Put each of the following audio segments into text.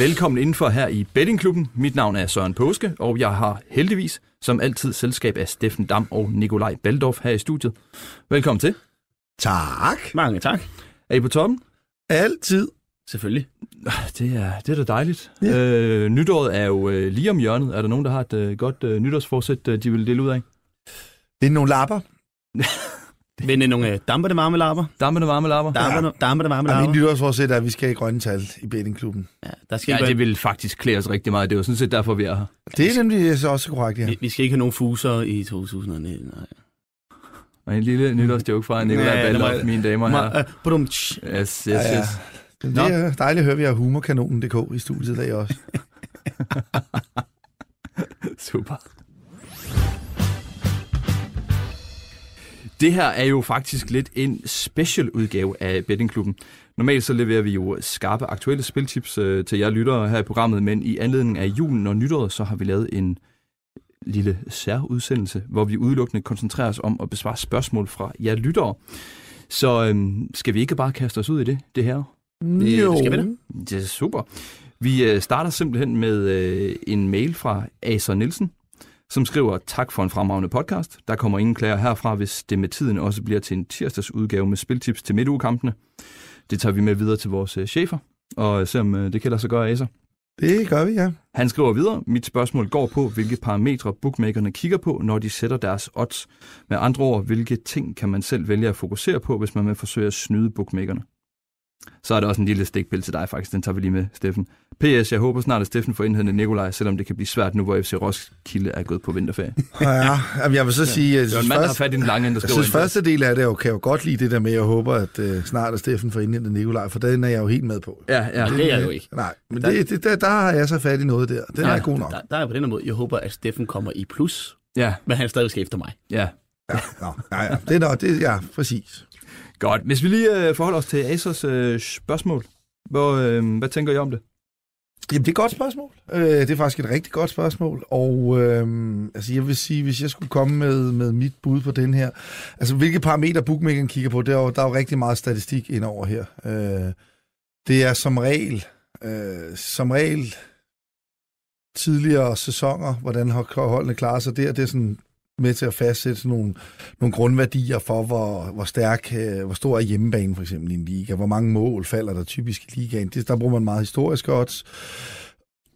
Velkommen indenfor her i Bettingklubben. Mit navn er Søren Påske, og jeg har heldigvis som altid selskab af Steffen Dam og Nikolaj Baldorf her i studiet. Velkommen til. Tak. Mange tak. Er I på toppen? Altid. Selvfølgelig. Det er, det er da dejligt. Ja. Øh, nytåret er jo øh, lige om hjørnet. Er der nogen, der har et øh, godt øh, nytårsforsæt, øh, de vil dele ud af? Det er nogle lapper. Vinde nogle øh, damperne marmelapper. Dampende varme lapper? Damperne Ja, marmelapper. min nytårsforsæt er, at vi skal i grønne tal i bettingklubben. Ja, der skal Ja, det vil faktisk klæde os rigtig meget. Det er jo sådan set derfor, vi er her. Det er nemlig så også korrekt, ja. vi, vi skal ikke have nogen fuser i 2019. Nej. Og en lille nytårsjoke fra Baldorf, var- mine damer og herrer. Ma- øh, tsch. Yes, yes, Ja, ja. yes. Det er dejligt at høre, at vi har humorkanonen.dk i studiet i dag også. Super. Det her er jo faktisk lidt en special udgave af Bettingklubben. Normalt så leverer vi jo skarpe aktuelle spiltips øh, til jer lyttere her i programmet, men i anledning af julen og nytåret, så har vi lavet en lille særudsendelse, hvor vi udelukkende koncentrerer os om at besvare spørgsmål fra jer lyttere. Så øhm, skal vi ikke bare kaste os ud i det, det her? Jo. skal vi det? Det er super. Vi øh, starter simpelthen med øh, en mail fra Acer Nielsen, som skriver, tak for en fremragende podcast. Der kommer ingen klager herfra, hvis det med tiden også bliver til en tirsdags udgave med spiltips til midtugekampene. Det tager vi med videre til vores øh, chefer, og se om øh, det kan lade sig gøre Acer. Det gør vi, ja. Han skriver videre, mit spørgsmål går på, hvilke parametre bookmakerne kigger på, når de sætter deres odds. Med andre ord, hvilke ting kan man selv vælge at fokusere på, hvis man vil forsøge at snyde bookmakerne. Så er der også en lille stikpil til dig faktisk, den tager vi lige med, Steffen. P.S. Jeg håber snart, at Steffen får indhentet Nikolaj, selvom det kan blive svært nu, hvor FC Roskilde er gået på vinterferie. ja. Jeg vil så sige, at Det var jeg en synes, mand, der har først, fat i den lange ende, der jeg synes første del af det, jeg kan jo godt lide det der med, at jeg håber, at uh, snart er Steffen for indhentet Nikolaj, for den er jeg jo helt med på. Ja, ja. Men det er jeg jo ikke. Nej, men det, det, der, der har jeg så fat i noget der. Den Ja, er god nok. Der, der er på den måde, jeg håber, at Steffen kommer i plus, Ja, men han stadig skal efter mig. ja. Ja, nå, ja, ja. Det er nok, det, ja, præcis. Godt. Hvis vi lige øh, forholder os til Asers øh, spørgsmål, hvor, øh, hvad tænker I om det? Jamen, det er et godt spørgsmål. Øh, det er faktisk et rigtig godt spørgsmål. Og øh, altså, jeg vil sige, hvis jeg skulle komme med, med mit bud på den her, altså hvilke parametre bookmakeren kigger på, der er jo, der er jo rigtig meget statistik ind over her. Øh, det er som regel, øh, som regel tidligere sæsoner, hvordan har holdene klaret sig der. Det er sådan med til at fastsætte sådan nogle, nogle grundværdier for, hvor, hvor stærk, øh, hvor stor er hjemmebanen for eksempel i en liga, hvor mange mål falder der typisk i ligaen. Det, der bruger man meget historiske odds.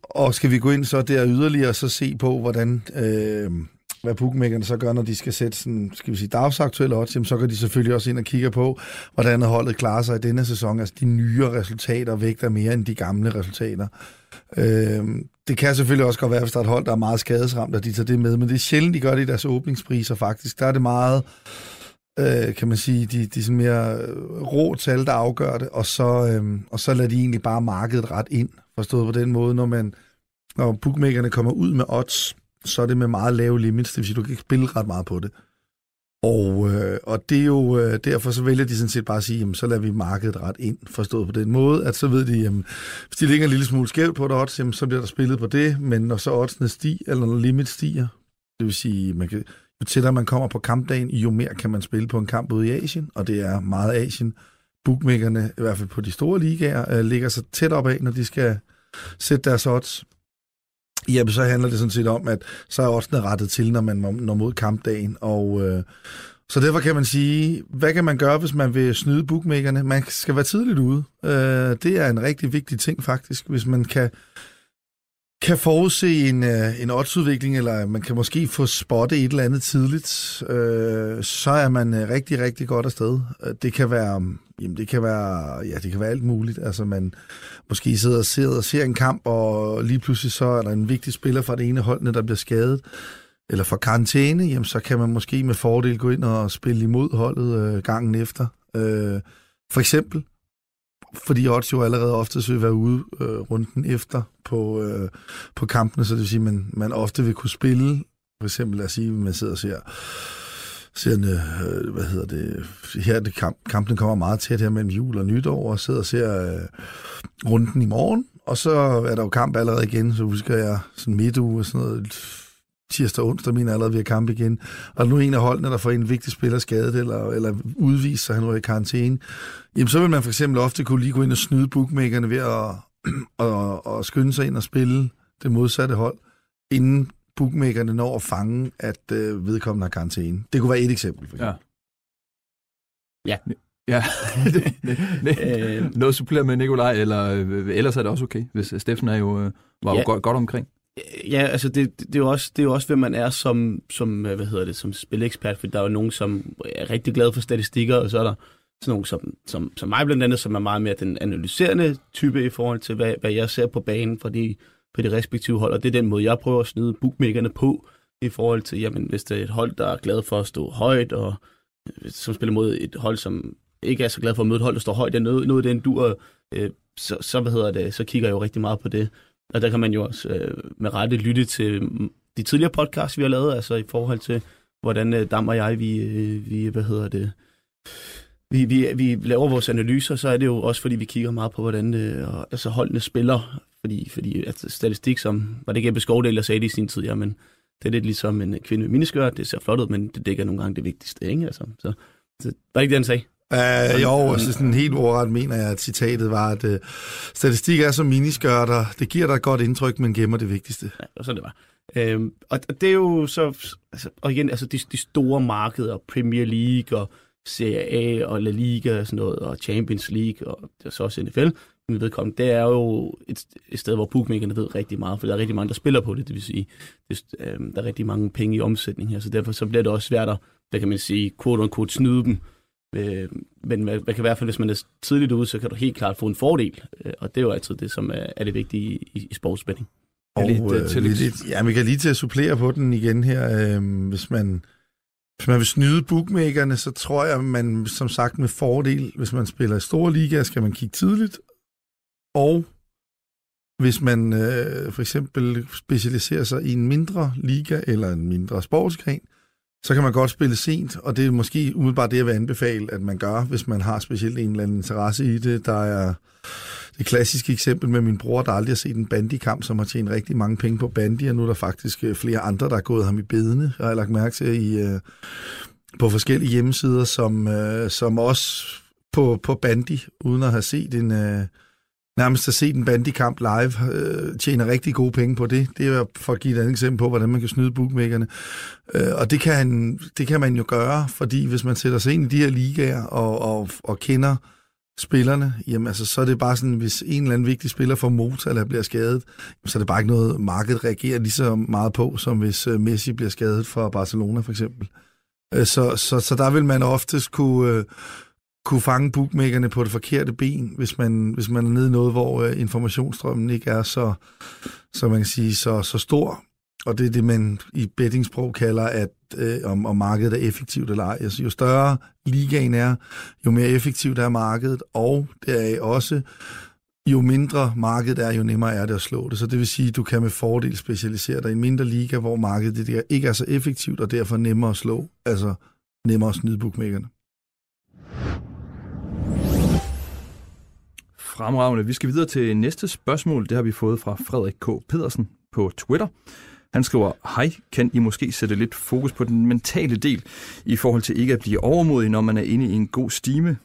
Og skal vi gå ind så der yderligere og så se på, hvordan, øh, hvad bookmakerne så gør, når de skal sætte sådan, skal vi sige, dagsaktuelle odds, jamen, så går de selvfølgelig også ind og kigger på, hvordan holdet klarer sig i denne sæson. Altså de nye resultater vægter mere end de gamle resultater. Øh, det kan selvfølgelig også godt være, hvis der er et hold, der er meget skadesramt, at de tager det med, men det er sjældent, de gør det i deres åbningspriser faktisk. Der er det meget, øh, kan man sige, de, de sådan mere øh, rå tal, der afgør det, og så, øh, og så lader de egentlig bare markedet ret ind, forstået på den måde, når man når bookmakerne kommer ud med odds, så er det med meget lave limits, det vil sige, du kan ikke spille ret meget på det. Og, øh, og det er jo øh, derfor, så vælger de sådan set bare at sige, jamen, så lader vi markedet ret ind, forstået på den måde, at så ved de, jamen, hvis de ligger en lille smule skævt på et odds, jamen, så bliver der spillet på det, men når så oddsene stiger, eller når limit stiger, det vil sige, man kan, jo tættere man kommer på kampdagen, jo mere kan man spille på en kamp ude i Asien, og det er meget Asien. Bookmakerne, i hvert fald på de store ligaer, øh, ligger så tæt op af, når de skal sætte deres odds. Ja, så handler det sådan set om, at så er oddsene rettet til, når man når mod kampdagen, og øh, så derfor kan man sige, hvad kan man gøre, hvis man vil snyde bookmakerne? Man skal være tidligt ude. Øh, det er en rigtig vigtig ting faktisk, hvis man kan kan forudse en, øh, en oddsudvikling, eller man kan måske få spottet et eller andet tidligt, øh, så er man øh, rigtig, rigtig godt afsted. Øh, det kan være, jamen det kan være, ja, det kan være alt muligt. Altså man måske sidder og ser, og ser en kamp, og lige pludselig så er der en vigtig spiller fra det ene holdene, der bliver skadet, eller for karantæne, jamen så kan man måske med fordel gå ind og spille imod holdet øh, gangen efter. Øh, for eksempel, fordi odds jo allerede ofte vil være ude øh, runden efter på, øh, på kampene, så det vil sige, at man, man ofte vil kunne spille, for eksempel lad os sige, at man sidder og ser ser, øh, hvad hedder det, her det kamp, kampen kommer meget tæt her mellem jul og nytår, og sidder og ser øh, runden i morgen, og så er der jo kamp allerede igen, så husker jeg sådan midtuge og sådan noget, tirsdag og onsdag, mener allerede, vi har kamp igen. Og nu en af holdene, der får en vigtig spiller skadet, eller, eller udvist, så han var i karantæne, jamen så vil man for eksempel ofte kunne lige gå ind og snyde bookmakerne ved at, at, at skynde sig ind og spille det modsatte hold, inden bookmakerne når at fange, at øh, vedkommende har karantæne. Det kunne være et eksempel. For eksempel. Ja. Ja, det, det, det. Øh. noget supplerer med Nikolaj, eller øh, ellers er det også okay, hvis Steffen er jo, øh, var jo Ja. godt, godt omkring. Ja, altså det, det, er jo også, det er jo også, hvem man er som, som, øh, hvad hedder det, som spilekspert, for der er jo nogen, som er rigtig glade for statistikker, og så er der sådan nogen som, som, som mig blandt andet, som er meget mere den analyserende type i forhold til, hvad, hvad jeg ser på banen fra de, på de respektive hold, og det er den måde, jeg prøver at snyde bookmakerne på, i forhold til, jamen, hvis det er et hold, der er glad for at stå højt, og øh, som spiller mod et hold, som ikke er så glad for at møde et hold, der står højt, det er noget, noget af den dur, øh, så, så, hvad hedder det, så kigger jeg jo rigtig meget på det. Og der kan man jo også øh, med rette lytte til de tidligere podcasts, vi har lavet, altså i forhold til, hvordan øh, Dam og jeg, vi, øh, vi hvad hedder det, vi, vi, vi laver vores analyser, så er det jo også, fordi vi kigger meget på, hvordan øh, og- altså holdene spiller. Fordi, fordi altså, statistik, som var det Ebbe Skovdal, der sagde det i sin tid, jamen, det er lidt ligesom en kvinde med miniskørt, det ser flot ud, men det dækker nogle gange det vigtigste, ikke? Altså, så, så, var det ikke det, han sagde? Uh, jo, og så sådan helt ordret mener jeg, at citatet var, at uh, statistik er som miniskørter. Det giver dig et godt indtryk, men gemmer det vigtigste. Ja, og så det var. Øhm, og og det er jo så, altså, og igen, altså de, de store markeder, Premier League og Serie A og La Liga og sådan noget, og Champions League og er så også NFL, men vedkommende, det er jo et, et sted, hvor bookmakerne ved rigtig meget, for der er rigtig mange, der spiller på det, det vil sige, det, øhm, der er rigtig mange penge i omsætning her, så derfor så bliver det også svært at, hvad kan man sige, quote on quote, snyde dem. Øh, men hvad, hvad kan i hvert fald, hvis man er tidligt ude, så kan du helt klart få en fordel, øh, og det er jo altid det, som er, er det vigtige i, i, i sportsbetting. Ja, lidt, Og, øh, øh, til- lidt, ja, vi kan lige til at supplere på den igen her. Øh, hvis, man, hvis man vil snyde bookmakerne, så tror jeg, man som sagt med fordel, hvis man spiller i store ligaer, skal man kigge tidligt. Og hvis man øh, for eksempel specialiserer sig i en mindre liga eller en mindre sportsgren, så kan man godt spille sent, og det er måske umiddelbart det, jeg vil anbefale, at man gør, hvis man har specielt en eller anden interesse i det. Der er det klassiske eksempel med min bror, der aldrig har set en bandykamp, som har tjent rigtig mange penge på bandy, og nu er der faktisk øh, flere andre, der er gået ham i bedene, har jeg lagt mærke til i, øh, på forskellige hjemmesider, som, øh, som også på, på bandy, uden at have set en... Øh, nærmest at se en bandikamp live, øh, tjener rigtig gode penge på det. Det er for at give et andet eksempel på, hvordan man kan snyde bookmakerne. Øh, og det kan, han, det kan man jo gøre, fordi hvis man sætter sig ind i de her ligaer og, og, og kender spillerne, jamen altså, så er det bare sådan, hvis en eller anden vigtig spiller får motor eller bliver skadet, så er det bare ikke noget, markedet reagerer lige så meget på, som hvis øh, Messi bliver skadet for Barcelona for eksempel. Øh, så, så, så der vil man oftest kunne, øh, kunne fange bookmakerne på det forkerte ben, hvis man, hvis man er nede i noget, hvor øh, informationsstrømmen ikke er så, så man kan sige, så, så stor. Og det er det, man i bettingsprog kalder, at øh, om, om markedet er effektivt eller ej. Altså, jo større ligaen er, jo mere effektivt er markedet, og det er også, jo mindre markedet er, jo nemmere er det at slå det. Så det vil sige, at du kan med fordel specialisere dig i en mindre liga, hvor markedet det ikke er så effektivt, og derfor nemmere at slå. Altså nemmere at snyde bookmakerne. Fremragende. Vi skal videre til næste spørgsmål. Det har vi fået fra Frederik K. Pedersen på Twitter. Han skriver, hej, kan I måske sætte lidt fokus på den mentale del i forhold til ikke at blive overmodig, når man er inde i en god stime?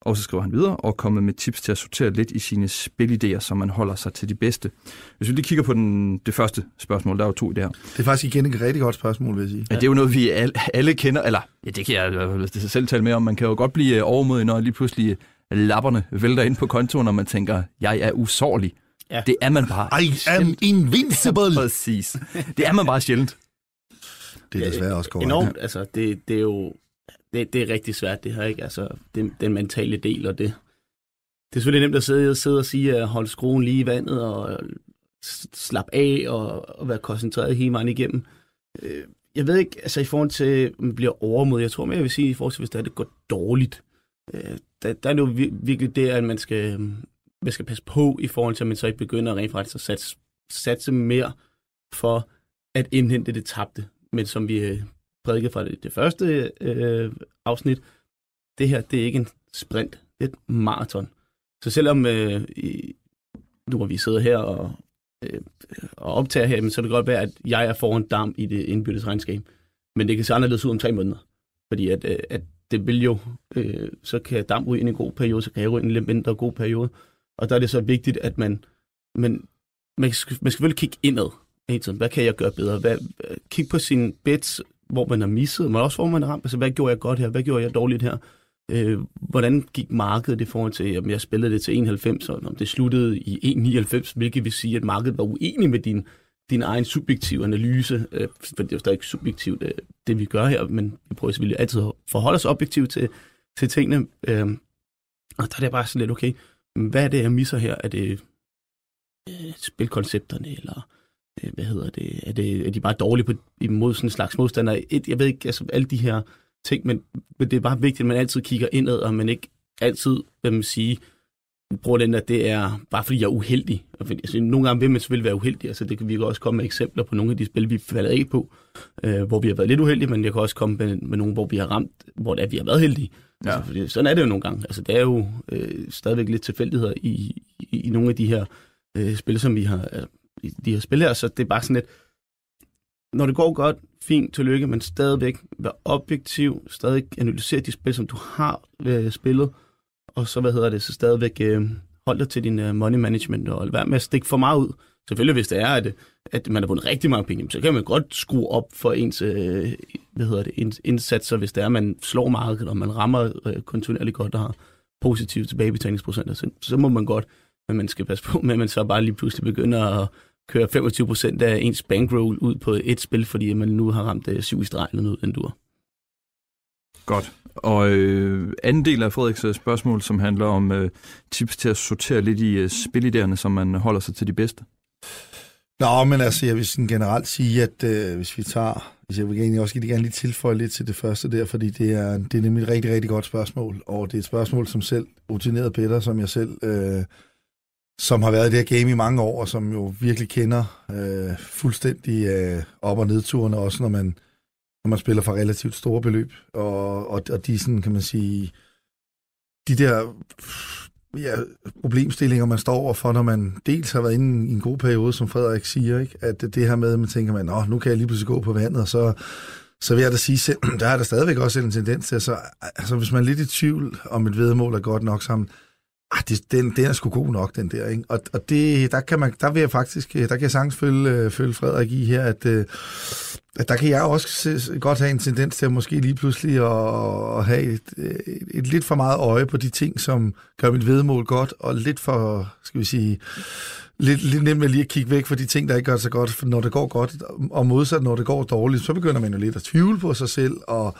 Og så skriver han videre og kommer med tips til at sortere lidt i sine spilidéer, så man holder sig til de bedste. Hvis vi lige kigger på den, det første spørgsmål, der er jo to i det her. Det er faktisk igen et rigtig godt spørgsmål, vil jeg sige. Ja, det er jo noget, vi alle, alle kender, eller ja, det kan jeg selv tale med om. Man kan jo godt blive øh, overmodig, når lige pludselig lapperne vælter ind på kontoen, og man tænker, jeg er usårlig. Ja. Det er man bare. I am invincible! Præcis. Det er man bare sjældent. Det er desværre også korrekt. Enormt, altså det, det er jo det, det er rigtig svært det her, ikke? Altså den, den mentale del og det. Det er selvfølgelig nemt at sidde, sidde og sige at holde skruen lige i vandet og s- slappe af og, og være koncentreret hele vejen igennem. Øh, Jeg ved ikke, altså i forhold til, at man bliver overmodig, jeg tror mere, jeg vil sige, i forhold til, hvis det, er, det går dårligt, øh, der, der er det jo virkelig det, at man skal, øh, man skal passe på i forhold til, at man så ikke begynder rent faktisk at satse, satse mere for at indhente det tabte. Men som vi, øh, prædikede fra det, det første øh, afsnit, det her, det er ikke en sprint, det er et maraton. Så selvom øh, i, nu hvor vi sidder her og, øh, og optager her, så kan det godt være, at jeg er foran dam i det indbyttes regnskab. Men det kan se anderledes ud om tre måneder. Fordi at, øh, at det vil jo, øh, så kan dam ryge ind i en god periode, så kan jeg ryge ind i en lidt mindre god periode. Og der er det så vigtigt, at man, man, man, skal, man skal vel kigge indad. Hele Hvad kan jeg gøre bedre? Hvad, kig på sine bets, hvor man har misset, men også hvor man har ramt. Altså, hvad gjorde jeg godt her? Hvad gjorde jeg dårligt her? Øh, hvordan gik markedet i forhold til, om jeg spillede det til 91, og om det sluttede i 1,99, hvilket vil sige, at markedet var uenig med din, din egen subjektive analyse, øh, for det er jo stadig subjektivt, øh, det vi gør her, men vi prøver selvfølgelig altid at forholde os objektivt til, til tingene. Øh, og der er det bare sådan lidt, okay, hvad er det, jeg misser her? Er det øh, spilkoncepterne, eller øh, hvad hedder det, er, det, er de bare dårlige på, imod sådan en slags modstander? Et, jeg ved ikke, altså alle de her ting, men, men det er bare vigtigt, at man altid kigger indad, og man ikke altid, hvad man siger, bruger den, at det er bare fordi jeg er uheldig. Altså, nogle gange vil man selvfølgelig være uheldig, altså det kan vi også komme med eksempler på nogle af de spil, vi falder ikke på, øh, hvor vi har været lidt uheldige, men jeg kan også komme med, med nogle, hvor vi har ramt, hvor det er, vi har været heldige. Ja. Altså, fordi, sådan er det jo nogle gange. Altså det er jo øh, stadigvæk lidt tilfældigheder i, i, i nogle af de her øh, spil, som vi har, øh, de her spil her, så det er bare sådan lidt, når det går godt, fint, tillykke, men stadigvæk være objektiv, stadig analysere de spil, som du har øh, spillet, og så, hvad hedder det, så stadigvæk øh, hold dig til din øh, money management, og være med at stikke for meget ud. Selvfølgelig, hvis det er, at, at man har vundet rigtig mange penge, så kan man godt skrue op for ens øh, hvad hedder det, indsatser, hvis det er, at man slår markedet, og man rammer øh, kontinuerligt godt og har positive tilbagebetalingsprocenter, så, så må man godt, men man skal passe på med, at man så bare lige pludselig begynder at køre 25% af ens bankroll ud på et spil, fordi man nu har ramt øh, syv i streg eller noget, den dur. Godt. Og øh, anden del af Frederiks øh, spørgsmål, som handler om øh, tips til at sortere lidt i øh, spilidéerne, så man holder sig til de bedste. Nå, men altså, jeg vil sådan generelt sige, at øh, hvis vi tager... Hvis jeg vil egentlig også gerne lige tilføje lidt til det første der, fordi det er, det er nemlig et rigtig, rigtig godt spørgsmål, og det er et spørgsmål, som selv rutineret Peter, som jeg selv... Øh, som har været i det her game i mange år, og som jo virkelig kender øh, fuldstændig øh, op- og nedturene, også når man, når man spiller for relativt store beløb. Og, og, og de sådan, kan man sige, de der ja, problemstillinger, man står overfor, når man dels har været inde i en god periode, som Frederik siger, ikke? at det, det her med, at man tænker, man, Nå, nu kan jeg lige pludselig gå på vandet, og så, så vil jeg da sige, der er der stadigvæk også en tendens til, så altså, hvis man er lidt i tvivl om et vedmål er godt nok sammen, Ah, det, den, den er sgu god nok, den der. Ikke? Og, og det, der, kan man, der vil jeg faktisk, øh, der kan jeg sagtens følge, øh, følge Frederik i her, at, øh, at der kan jeg også se, godt have en tendens til at måske lige pludselig at, at have et, et, et lidt for meget øje på de ting, som gør mit vedmål godt, og lidt for, skal vi sige, lidt, lidt nemt med lige at kigge væk fra de ting, der ikke gør det så godt, for når det går godt, og modsat når det går dårligt, så begynder man jo lidt at tvivle på sig selv, og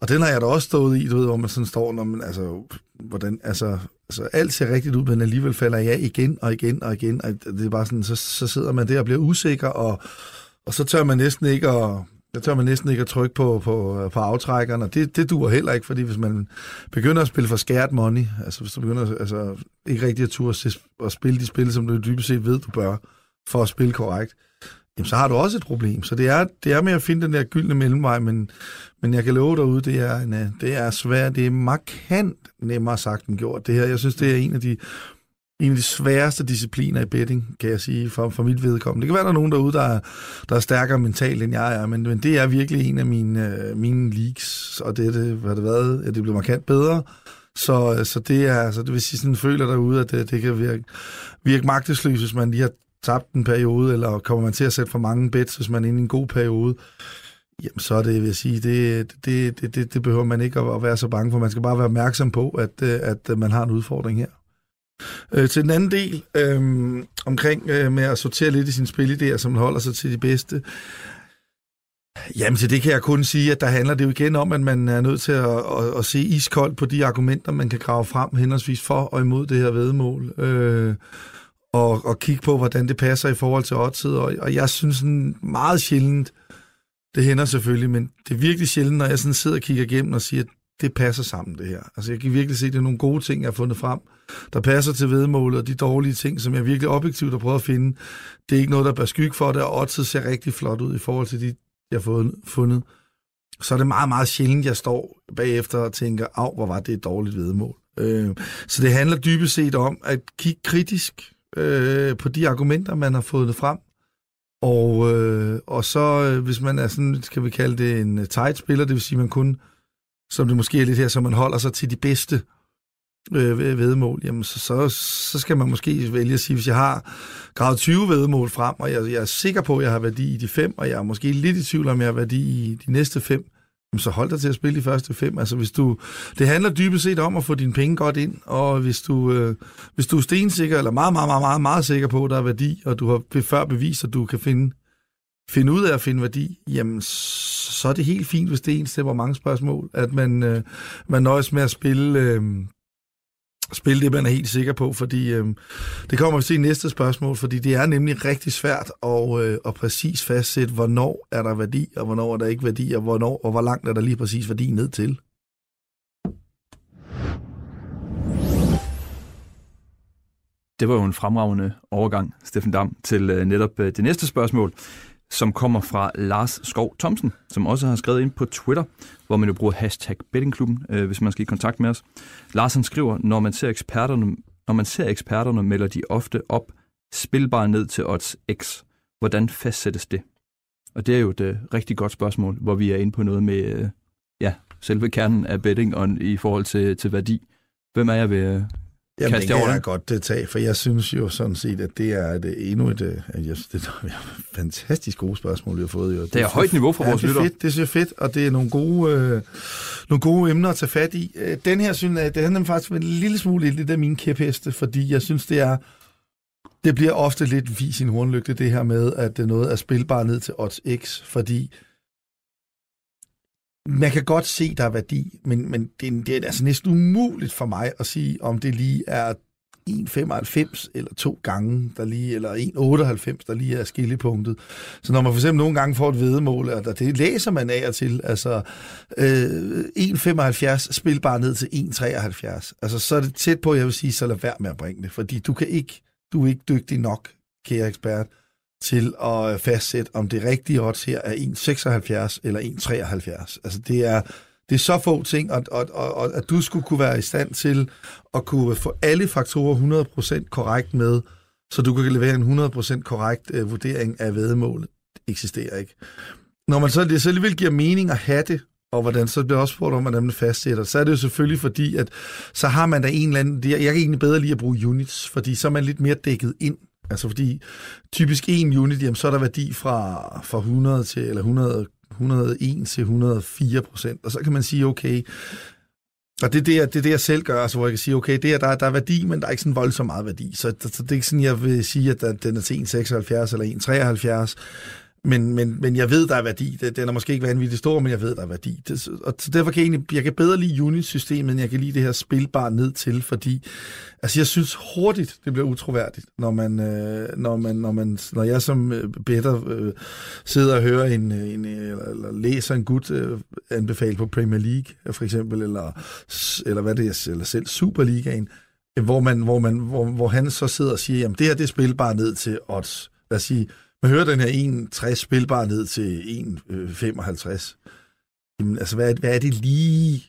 og den har jeg da også stået i, du ved, hvor man sådan står, når man, altså, hvordan, altså, altså, alt ser rigtigt ud, men alligevel falder jeg igen og igen og igen, og det er bare sådan, så, så sidder man der og bliver usikker, og, og så tør man næsten ikke at, der tør man næsten ikke at trykke på, på, på aftrækkerne, og det, det duer heller ikke, fordi hvis man begynder at spille for scared money, altså hvis du begynder altså, ikke rigtig at turde at spille de spil, som du dybest set ved, du bør, for at spille korrekt, jamen, så har du også et problem. Så det er, det er med at finde den der gyldne mellemvej, men, men jeg kan love derude, det er, en, øh, det er svært, det er markant nemmere sagt end gjort. Det her, jeg synes, det er en af de en af de sværeste discipliner i betting, kan jeg sige, for, for mit vedkommende. Det kan være, der er nogen derude, der er, der er stærkere mentalt, end jeg er, men, men det er virkelig en af mine, øh, mine leaks, og det, er det, hvad det været, at det bliver markant bedre. Så, øh, så det er, så det vil sige, sådan føler derude, at det, det kan virke, virke magtesløs, hvis man lige har tabt en periode, eller kommer man til at sætte for mange bets, hvis man er inde i en god periode, jamen så er det, vil jeg sige, det, det, det, det, det behøver man ikke at være så bange for. Man skal bare være opmærksom på, at, øh, at øh, man har en udfordring her. Øh, til den anden del, øh, omkring øh, med at sortere lidt i sine spilidéer, som holder sig til de bedste, Jamen til det kan jeg kun sige, at der handler det jo igen om, at man er nødt til at, at, at se iskoldt på de argumenter, man kan grave frem henholdsvis for og imod det her vedmål. Øh, og, og kigge på, hvordan det passer i forhold til oddset. Og, og jeg synes sådan meget sjældent, det hænder selvfølgelig, men det er virkelig sjældent, når jeg sådan sidder og kigger igennem og siger, at det passer sammen, det her. Altså, jeg kan virkelig se, at det er nogle gode ting, jeg har fundet frem, der passer til vedmålet, og de dårlige ting, som jeg virkelig objektivt har prøvet at finde, det er ikke noget, der bør skygge for det, og oddset ser rigtig flot ud i forhold til de, jeg har fået, fundet. så er det meget, meget sjældent, jeg står bagefter og tænker, af, hvor var det et dårligt vedmål. Øh, så det handler dybest set om at kigge kritisk øh, på de argumenter, man har fået frem, og, øh, og så, øh, hvis man er sådan, skal vi kalde det en øh, tight spiller, det vil sige, man kun, som det måske er lidt her, så man holder sig til de bedste øh, vedmål, jamen så, så, så skal man måske vælge at sige, hvis jeg har gravet 20 vedmål frem, og jeg, jeg er sikker på, at jeg har værdi i de fem, og jeg er måske lidt i tvivl om, jeg har værdi i de næste fem, så hold dig til at spille de første fem. Altså, hvis du, det handler dybest set om at få dine penge godt ind, og hvis du, øh, hvis du er stensikker, eller meget, meget, meget, meget, meget sikker på, at der er værdi, og du har før bevist, at du kan finde, finde ud af at finde værdi, jamen, så er det helt fint, hvis det er en stemmer mange spørgsmål, at man, øh, man nøjes med at spille... Øh, spille det, man er helt sikker på, fordi øh, det kommer vi til i næste spørgsmål, fordi det er nemlig rigtig svært at, øh, at præcis fastsætte, hvornår er der værdi, og hvornår er der ikke værdi, og hvornår og hvor langt er der lige præcis værdi ned til. Det var jo en fremragende overgang, Steffen Dam, til øh, netop øh, det næste spørgsmål som kommer fra Lars Skov Thomsen, som også har skrevet ind på Twitter, hvor man jo bruger hashtag bettingklubben, øh, hvis man skal i kontakt med os. Lars han skriver, når man ser eksperterne, når man ser eksperterne, melder de ofte op spilbar ned til odds X. Hvordan fastsættes det? Og det er jo et øh, rigtig godt spørgsmål, hvor vi er inde på noget med øh, ja, selve kernen af betting og i forhold til, til værdi. Hvem er jeg ved, øh, Jamen, det kan jeg godt det tage, for jeg synes jo sådan set, at det er et, endnu et, øh, jeg synes, det er fantastisk gode spørgsmål, vi har fået. Jo. Det, det er højt niveau for ja, vores lytter. Fedt, det er fedt, og det er nogle gode, øh, nogle gode emner at tage fat i. Øh, den her, synes jeg, det handler faktisk en lille smule lidt af min kæpheste, fordi jeg synes, det er, det bliver ofte lidt vis i en hornlygte, det her med, at det noget er spilbart ned til odds X, fordi man kan godt se, der er værdi, men, men det, er, det er altså næsten umuligt for mig at sige, om det lige er 1,95 eller to gange, der lige, eller 1,98, der lige er skillepunktet. Så når man for eksempel nogle gange får et vedemål, og det læser man af og til, altså øh, 1,75 spil bare ned til 1,73. Altså så er det tæt på, jeg vil sige, så lad være med at bringe det, fordi du kan ikke, du er ikke dygtig nok, kære ekspert, til at fastsætte, om det rigtige odds her er 1,76 eller 1,73. Altså det er, det er så få ting, og, og, og, og at du skulle kunne være i stand til at kunne få alle faktorer 100% korrekt med, så du kan levere en 100% korrekt uh, vurdering af vedmålet, eksisterer ikke. Når man så, det så alligevel giver mening at have det, og hvordan så bliver også spurgt om, hvordan man fastsætter, så er det jo selvfølgelig fordi, at så har man da en eller anden, jeg kan egentlig bedre lide at bruge units, fordi så er man lidt mere dækket ind Altså fordi typisk en unit, jamen, så er der værdi fra, fra 100 til, eller 100, 101 til 104 procent. Og så kan man sige, okay, og det er det, jeg, det er det, jeg selv gør, altså, hvor jeg kan sige, okay, det er, der, der er værdi, men der er ikke sådan voldsomt meget værdi. Så, så det er ikke sådan, jeg vil sige, at den er til 1,76 eller 1,73. Men, men, men jeg ved, der er værdi. Den er måske ikke vanvittigt stor, men jeg ved, der er værdi. Det, og så derfor kan jeg, egentlig, jeg kan bedre lide Unity-systemet, end jeg kan lide det her spilbar ned til, fordi altså, jeg synes hurtigt, det bliver utroværdigt, når man, øh, når man, når man, når jeg som øh, bedre øh, sidder og hører en, øh, en øh, eller, eller læser en gut øh, anbefale på Premier League, for eksempel, eller, eller hvad det er, eller selv Superligaen, hvor, man, hvor, man, hvor, hvor han så sidder og siger, jamen det her, det er spilbar ned til odds. Lad os sige, man hører den her 1,60 spilbar ned til 1,55. Jamen, altså, hvad hvad er det lige,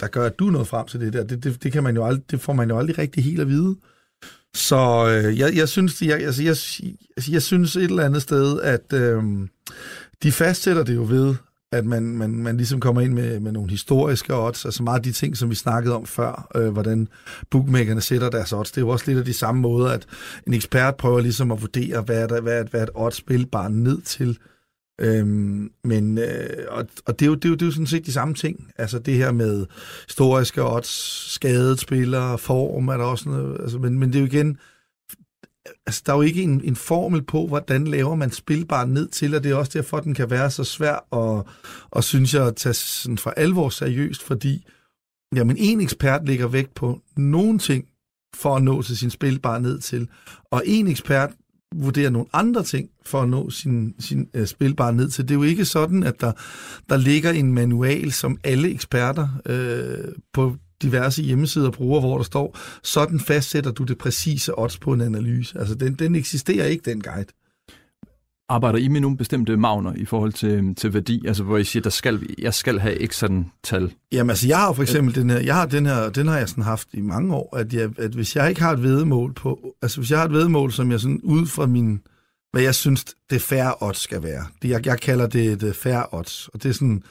der gør, at du er frem til det der? Det, det, det, kan man jo aldrig, det får man jo aldrig rigtig helt at vide. Så øh, jeg, jeg, synes, jeg, altså, jeg, jeg, jeg synes et eller andet sted, at øh, de fastsætter det jo ved, at man, man, man ligesom kommer ind med, med nogle historiske odds, altså meget af de ting, som vi snakkede om før, øh, hvordan bookmakerne sætter deres odds. Det er jo også lidt af de samme måder, at en ekspert prøver ligesom at vurdere, hvad er, der, hvad er, hvad er et odds-spil bare ned til. Øhm, men, øh, og, og det, er jo, det, er jo, det er jo sådan set de samme ting. Altså det her med historiske odds, skadet spillere, form er der også noget, altså, men, men det er jo igen, altså, der er jo ikke en, en formel på, hvordan laver man spilbar ned til, og det er også derfor, at den kan være så svær at, og synes jeg at tage sådan for alvor seriøst, fordi jamen, en ekspert ligger vægt på nogle ting for at nå til sin spilbar ned til, og en ekspert vurderer nogle andre ting for at nå sin, sin uh, spilbar ned til. Det er jo ikke sådan, at der, der ligger en manual, som alle eksperter øh, på diverse hjemmesider bruger, hvor der står, sådan fastsætter du det præcise odds på en analyse. Altså, den, den eksisterer ikke, den guide. Arbejder I med nogle bestemte magner i forhold til, til værdi? Altså hvor I siger, der skal, jeg skal have ikke sådan tal? Jamen altså, jeg har for eksempel den her, jeg har den her, den har jeg sådan haft i mange år, at, jeg, at hvis jeg ikke har et vedemål på, altså hvis jeg har et vedemål, som jeg sådan ud fra min, hvad jeg synes, det fair odds skal være. Det, jeg, jeg kalder det et fair odds, og det er sådan,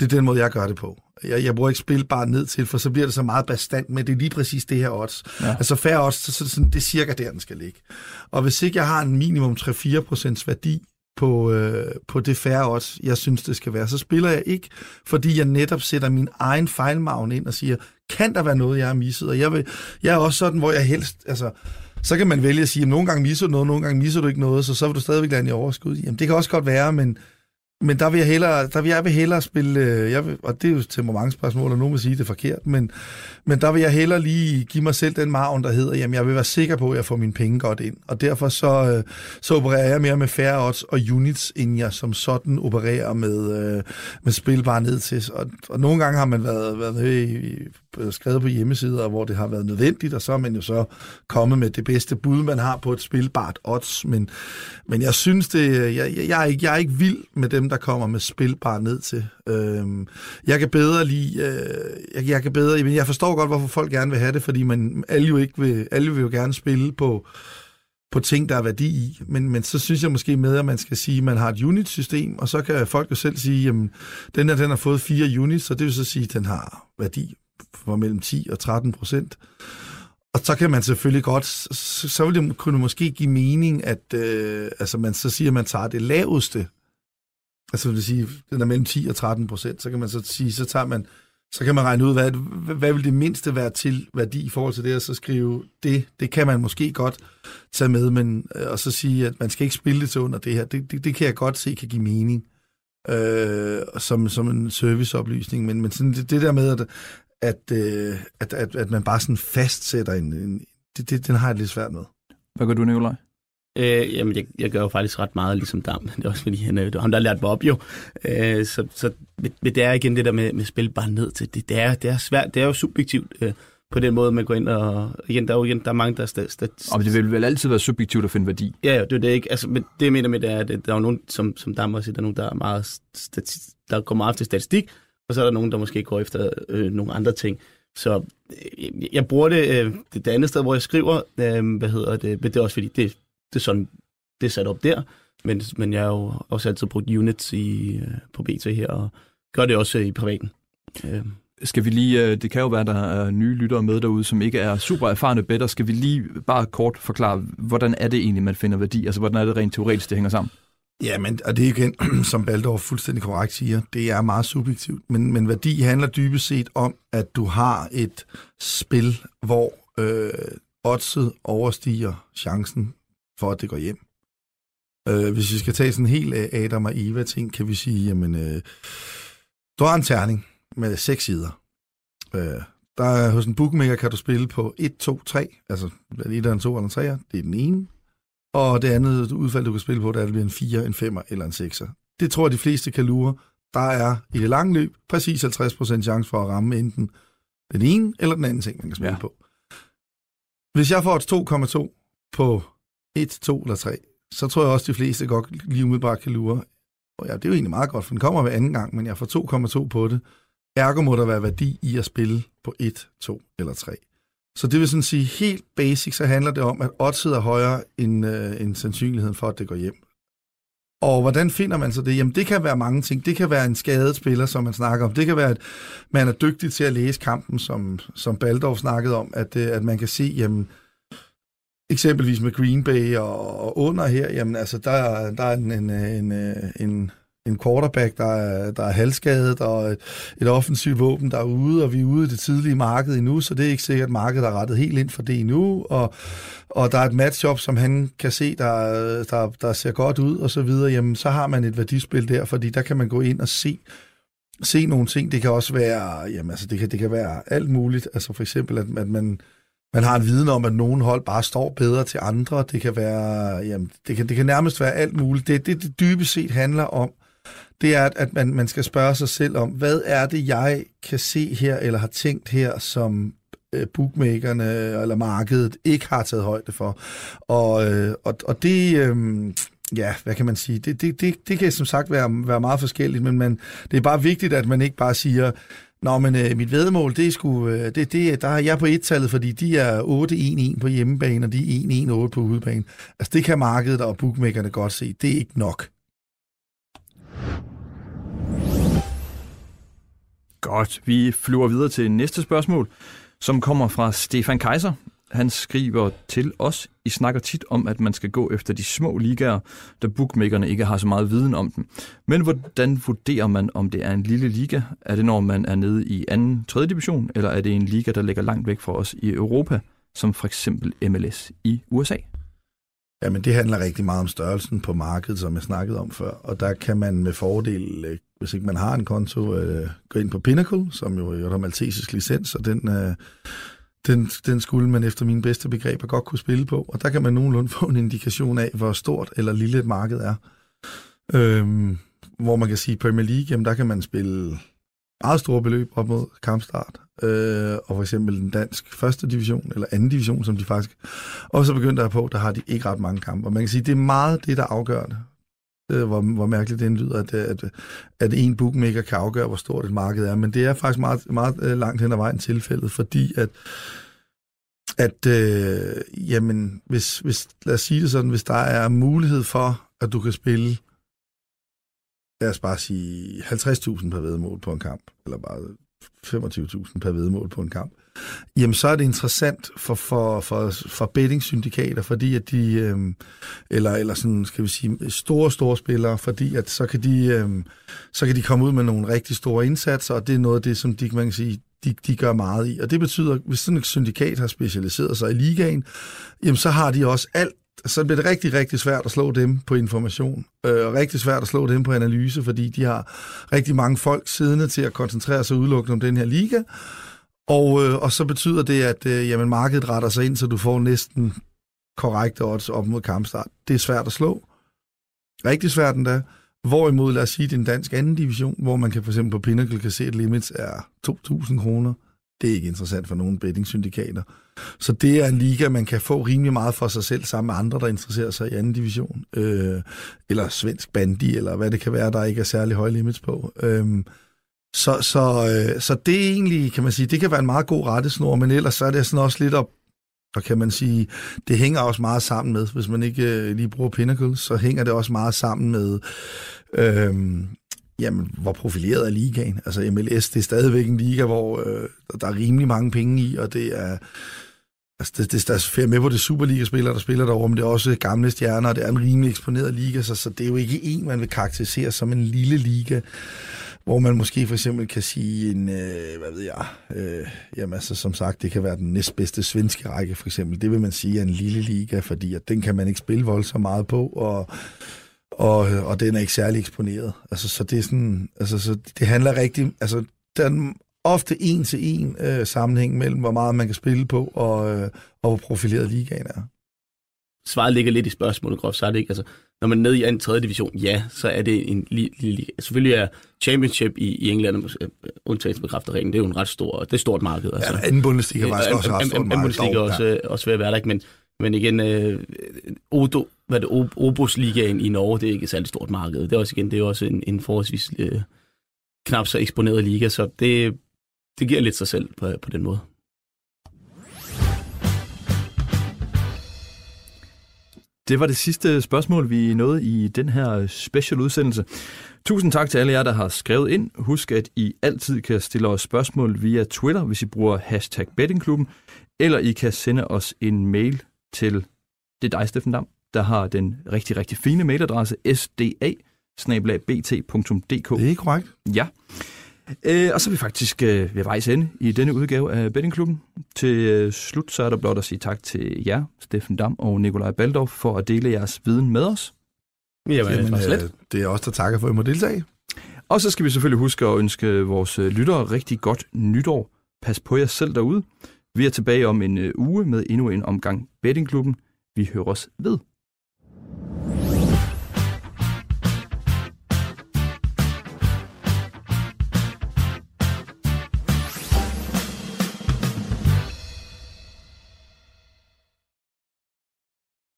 det er den måde, jeg gør det på. Jeg, jeg bruger ikke spil bare ned til, for så bliver det så meget bestand med, det er lige præcis det her odds. Ja. Altså fair odds, så, så, så, det er cirka der, den skal ligge. Og hvis ikke jeg har en minimum 3-4% værdi på, øh, på det fair odds, jeg synes, det skal være, så spiller jeg ikke, fordi jeg netop sætter min egen fejlmagen ind og siger, kan der være noget, jeg har misset? Og jeg, vil, jeg er også sådan, hvor jeg helst, altså, så kan man vælge at sige, at nogle gange misser du noget, nogle gange misser du ikke noget, så så vil du stadigvæk lande i overskud. Jamen, det kan også godt være, men men der vil jeg hellere, der vil jeg vil hellere spille, øh, jeg vil, og det er jo temperamentsspørgsmål, og nogen vil sige, det er forkert, men, men der vil jeg hellere lige give mig selv den maven, der hedder, jamen jeg vil være sikker på, at jeg får mine penge godt ind. Og derfor så, øh, så opererer jeg mere med fair odds og units, end jeg som sådan opererer med, øh, med spil bare ned til. Og, og nogle gange har man været, været i, Øh, skrevet på hjemmesider, hvor det har været nødvendigt, og så er man jo så kommet med det bedste bud, man har på et spilbart odds. Men, men jeg synes, det, øh, jeg, jeg, er ikke, jeg er ikke vild med dem, der kommer med spilbart ned til. Øhm, jeg kan bedre lige, øh, jeg, jeg kan bedre, men jeg forstår godt, hvorfor folk gerne vil have det, fordi man alle jo ikke vil, alle vil jo gerne spille på, på ting, der er værdi i. Men, men så synes jeg måske med, at man skal sige, at man har et unit-system, og så kan folk jo selv sige, at den her den har fået fire units, så det vil så sige, at den har værdi var mellem 10 og 13 procent. Og så kan man selvfølgelig godt, så, så vil det kunne måske give mening, at øh, altså man så siger, at man tager det laveste, altså vil sige, den er mellem 10 og 13 procent, så kan man så sige, så tager man, så kan man regne ud, hvad, hvad vil det mindste være til værdi i forhold til det, og så skrive det, det kan man måske godt tage med, men, øh, og så sige, at man skal ikke spille det til under det her, det, det, det kan jeg godt se kan give mening øh, som, som en serviceoplysning, men, men sådan det, det der med, at, at, øh, at, at, at man bare sådan fastsætter en... en det, det, den har jeg lidt svært med. Hvad gør du, Nikolaj? Øh, jamen, jeg, jeg gør jo faktisk ret meget ligesom Dam. Det er også fordi, han, det var ham, der har lært mig op jo. Øh, så, så det er igen det der med, med spil bare ned til. Det, det, er, det er svært. Det er jo subjektivt øh, på den måde, man går ind og... Igen, der er jo igen, der er mange, der er stat, stat, Og det vil vel altid være subjektivt at finde værdi? Ja, ja det er det ikke. Altså, men det jeg mener med, det er, at der er jo nogen, som, som Dam også siger, der er nogen, der er meget stati, der går meget efter statistik, og så er der nogen, der måske går efter øh, nogle andre ting. Så øh, jeg bruger det, øh, det, det andet sted, hvor jeg skriver, øh, hvad hedder det, men det er også fordi, det, det er sådan, det er sat op der, men, men jeg har jo også altid brugt units i, øh, på BT her, og gør det også øh, i privaten. Øh. Skal vi lige, øh, det kan jo være, der er nye lyttere med derude, som ikke er super erfarne bedre. Skal vi lige bare kort forklare, hvordan er det egentlig, man finder værdi? Altså, hvordan er det rent teoretisk, det hænger sammen? Ja, men, og det er igen, som Baldor fuldstændig korrekt siger, det er meget subjektivt. Men, men værdi handler dybest set om, at du har et spil, hvor øh, oddset overstiger chancen for, at det går hjem. Øh, hvis vi skal tage sådan en helt øh, Adam og Eva-ting, kan vi sige, jamen, øh, du har en terning med seks sider. Øh, der hos en bookmaker kan du spille på 1, 2, 3, altså 1 2 eller 3, det er den ene. Og det andet udfald, du kan spille på, det er, at det bliver en 4, en 5 eller en 6. Det tror jeg, de fleste kan lure. Der er i det lange løb præcis 50% chance for at ramme enten den ene eller den anden ting, man kan spille ja. på. Hvis jeg får et 2,2 på 1, 2 eller 3, så tror jeg også, de fleste godt lige umiddelbart kan lure. Og ja, det er jo egentlig meget godt, for den kommer hver anden gang, men jeg får 2,2 på det. Ergo må der være værdi i at spille på 1, 2 eller 3. Så det vil sådan sige, helt basic, så handler det om, at oddset er højere end, øh, end sandsynligheden for, at det går hjem. Og hvordan finder man så det? Jamen, det kan være mange ting. Det kan være en skadet spiller, som man snakker om. Det kan være, at man er dygtig til at læse kampen, som, som Baldorf snakkede om, at, øh, at man kan se, jamen, eksempelvis med Green Bay og, og under her, jamen, altså, der, der er en, en, øh, en, øh, en en quarterback, der er, der er halvskadet, og et, et offensivt våben, der er ude, og vi er ude i det tidlige marked endnu, så det er ikke sikkert, at markedet er rettet helt ind for det endnu, og, og der er et matchup, som han kan se, der, der, der ser godt ud, og så videre, jamen så har man et værdispil der, fordi der kan man gå ind og se, se nogle ting. Det kan også være, jamen altså det kan, det kan være alt muligt, altså for eksempel, at, at man, man har en viden om, at nogle hold bare står bedre til andre. Det kan være, jamen, det kan, det kan nærmest være alt muligt. Det, det, det dybest set handler om, det er, at man, man skal spørge sig selv om, hvad er det, jeg kan se her, eller har tænkt her, som øh, bookmakerne eller markedet ikke har taget højde for. Og, øh, og, og det, øh, ja, hvad kan man sige? Det, det, det, det kan som sagt være, være meget forskelligt, men man, det er bare vigtigt, at man ikke bare siger, Nå, men øh, mit vedmål, det er sgu, øh, det, det, der er jeg på et-tallet, fordi de er 8-1-1 på hjemmebane, og de er 1-1-8 på udebane. Altså, det kan markedet og bookmakerne godt se. Det er ikke nok. Godt, vi flyver videre til næste spørgsmål, som kommer fra Stefan Kaiser. Han skriver til os, I snakker tit om, at man skal gå efter de små ligaer, da bookmakerne ikke har så meget viden om dem. Men hvordan vurderer man, om det er en lille liga? Er det, når man er nede i anden, tredje division, eller er det en liga, der ligger langt væk fra os i Europa, som for eksempel MLS i USA? Jamen, det handler rigtig meget om størrelsen på markedet, som jeg snakkede om før. Og der kan man med fordel, øh, hvis ikke man har en konto, øh, gå ind på Pinnacle, som jo er maltesisk licens, og den, øh, den, den skulle man efter mine bedste begreber godt kunne spille på. Og der kan man nogenlunde få en indikation af, hvor stort eller lille et marked er. Øhm, hvor man kan sige, Premier League, jamen der kan man spille meget store beløb op mod kampstart. Øh, og for eksempel den dansk første division, eller anden division, som de faktisk også begyndt at på, der har de ikke ret mange kampe. Og man kan sige, det er meget det, der afgør det. Øh, hvor, hvor mærkeligt det lyder, at, at, at en bookmaker kan afgøre, hvor stort et marked er. Men det er faktisk meget, meget øh, langt hen ad vejen tilfældet, fordi at, at øh, jamen, hvis, hvis, lad os sige det sådan, hvis der er mulighed for, at du kan spille lad os bare sige 50.000 per vedmål på en kamp, eller bare 25.000 per vedmål på en kamp, jamen så er det interessant for, for, for, for betting-syndikater, fordi at de, øhm, eller, eller sådan, skal vi sige, store, store spillere, fordi at så kan de, øhm, så kan de komme ud med nogle rigtig store indsatser, og det er noget af det, som de, man kan sige, de, de gør meget i. Og det betyder, at hvis sådan et syndikat har specialiseret sig i ligaen, jamen så har de også alt så bliver det rigtig, rigtig svært at slå dem på information, øh, og rigtig svært at slå dem på analyse, fordi de har rigtig mange folk siddende til at koncentrere sig udelukkende om den her liga, og, øh, og så betyder det, at øh, jamen, markedet retter sig ind, så du får næsten korrekte odds op mod kampstart. Det er svært at slå. Rigtig svært endda. Hvorimod, lad os sige, det er en dansk anden division, hvor man kan for eksempel på Pinnacle kan se, at limits er 2.000 kroner. Det er ikke interessant for nogen betting-syndikater. Så det er en liga, man kan få rimelig meget for sig selv sammen med andre, der interesserer sig i anden division. Øh, eller svensk bandy, eller hvad det kan være, der ikke er særlig høje limits på. Øh, så, så, øh, så det er egentlig, kan man sige, det kan være en meget god rettesnor, men ellers så er det sådan også lidt op, og kan man sige, det hænger også meget sammen med, hvis man ikke øh, lige bruger Pinnacle, så hænger det også meget sammen med, øh, jamen, hvor profileret er ligaen. Altså MLS, det er stadigvæk en liga, hvor øh, der er rimelig mange penge i, og det er... Altså, det, det, der er med på det Superliga-spillere, der spiller derovre, men det er også gamle stjerner, og det er en rimelig eksponeret liga, så, så det er jo ikke en, man vil karakterisere som en lille liga, hvor man måske for eksempel kan sige en, øh, hvad ved jeg, øh, jamen altså som sagt, det kan være den næstbedste svenske række for eksempel. Det vil man sige er en lille liga, fordi at den kan man ikke spille voldsomt meget på, og og, og den er ikke særlig eksponeret. Altså, så det er sådan, altså, så det handler rigtig, altså, den, ofte en til en øh, sammenhæng mellem, hvor meget man kan spille på, og, øh, og hvor profileret ligaen er. Svaret ligger lidt i spørgsmålet, groft sagt, ikke? Altså, når man er nede i en tredje division, ja, så er det en lille liga. Selvfølgelig er Championship i, i England, øh, undtagelsen med kraft det er jo en ret stor, det er stort marked. Altså. Ja, anden Bundesliga var også ret stort marked. Bundesliga også, også ved at være der, ikke? Men, men igen, øh, Odo, hvad det, Obos-ligaen i Norge, det er ikke et særligt stort marked. Det er også, igen, det er også en, en forholdsvis øh, knap så eksponeret liga, så det, det giver lidt sig selv på, på den måde. Det var det sidste spørgsmål, vi nåede i den her special udsendelse. Tusind tak til alle jer, der har skrevet ind. Husk, at I altid kan stille os spørgsmål via Twitter, hvis I bruger hashtag bettingklubben, eller I kan sende os en mail til, det er dig, Steffen Dam, der har den rigtig, rigtig fine mailadresse sda bt.dk. Det er korrekt. Ja. Øh, og så er vi faktisk øh, ved vejs ende i denne udgave af Bettingklubben. Til øh, slut så er der blot at sige tak til jer, Steffen Dam og Nikolaj Baldorf, for at dele jeres viden med os. Jamen, Jamen øh, det er også der takker for, at I må deltage. Og så skal vi selvfølgelig huske at ønske vores øh, lyttere rigtig godt nytår. Pas på jer selv derude. Vi er tilbage om en øh, uge med endnu en omgang Bettingklubben. Vi hører os ved.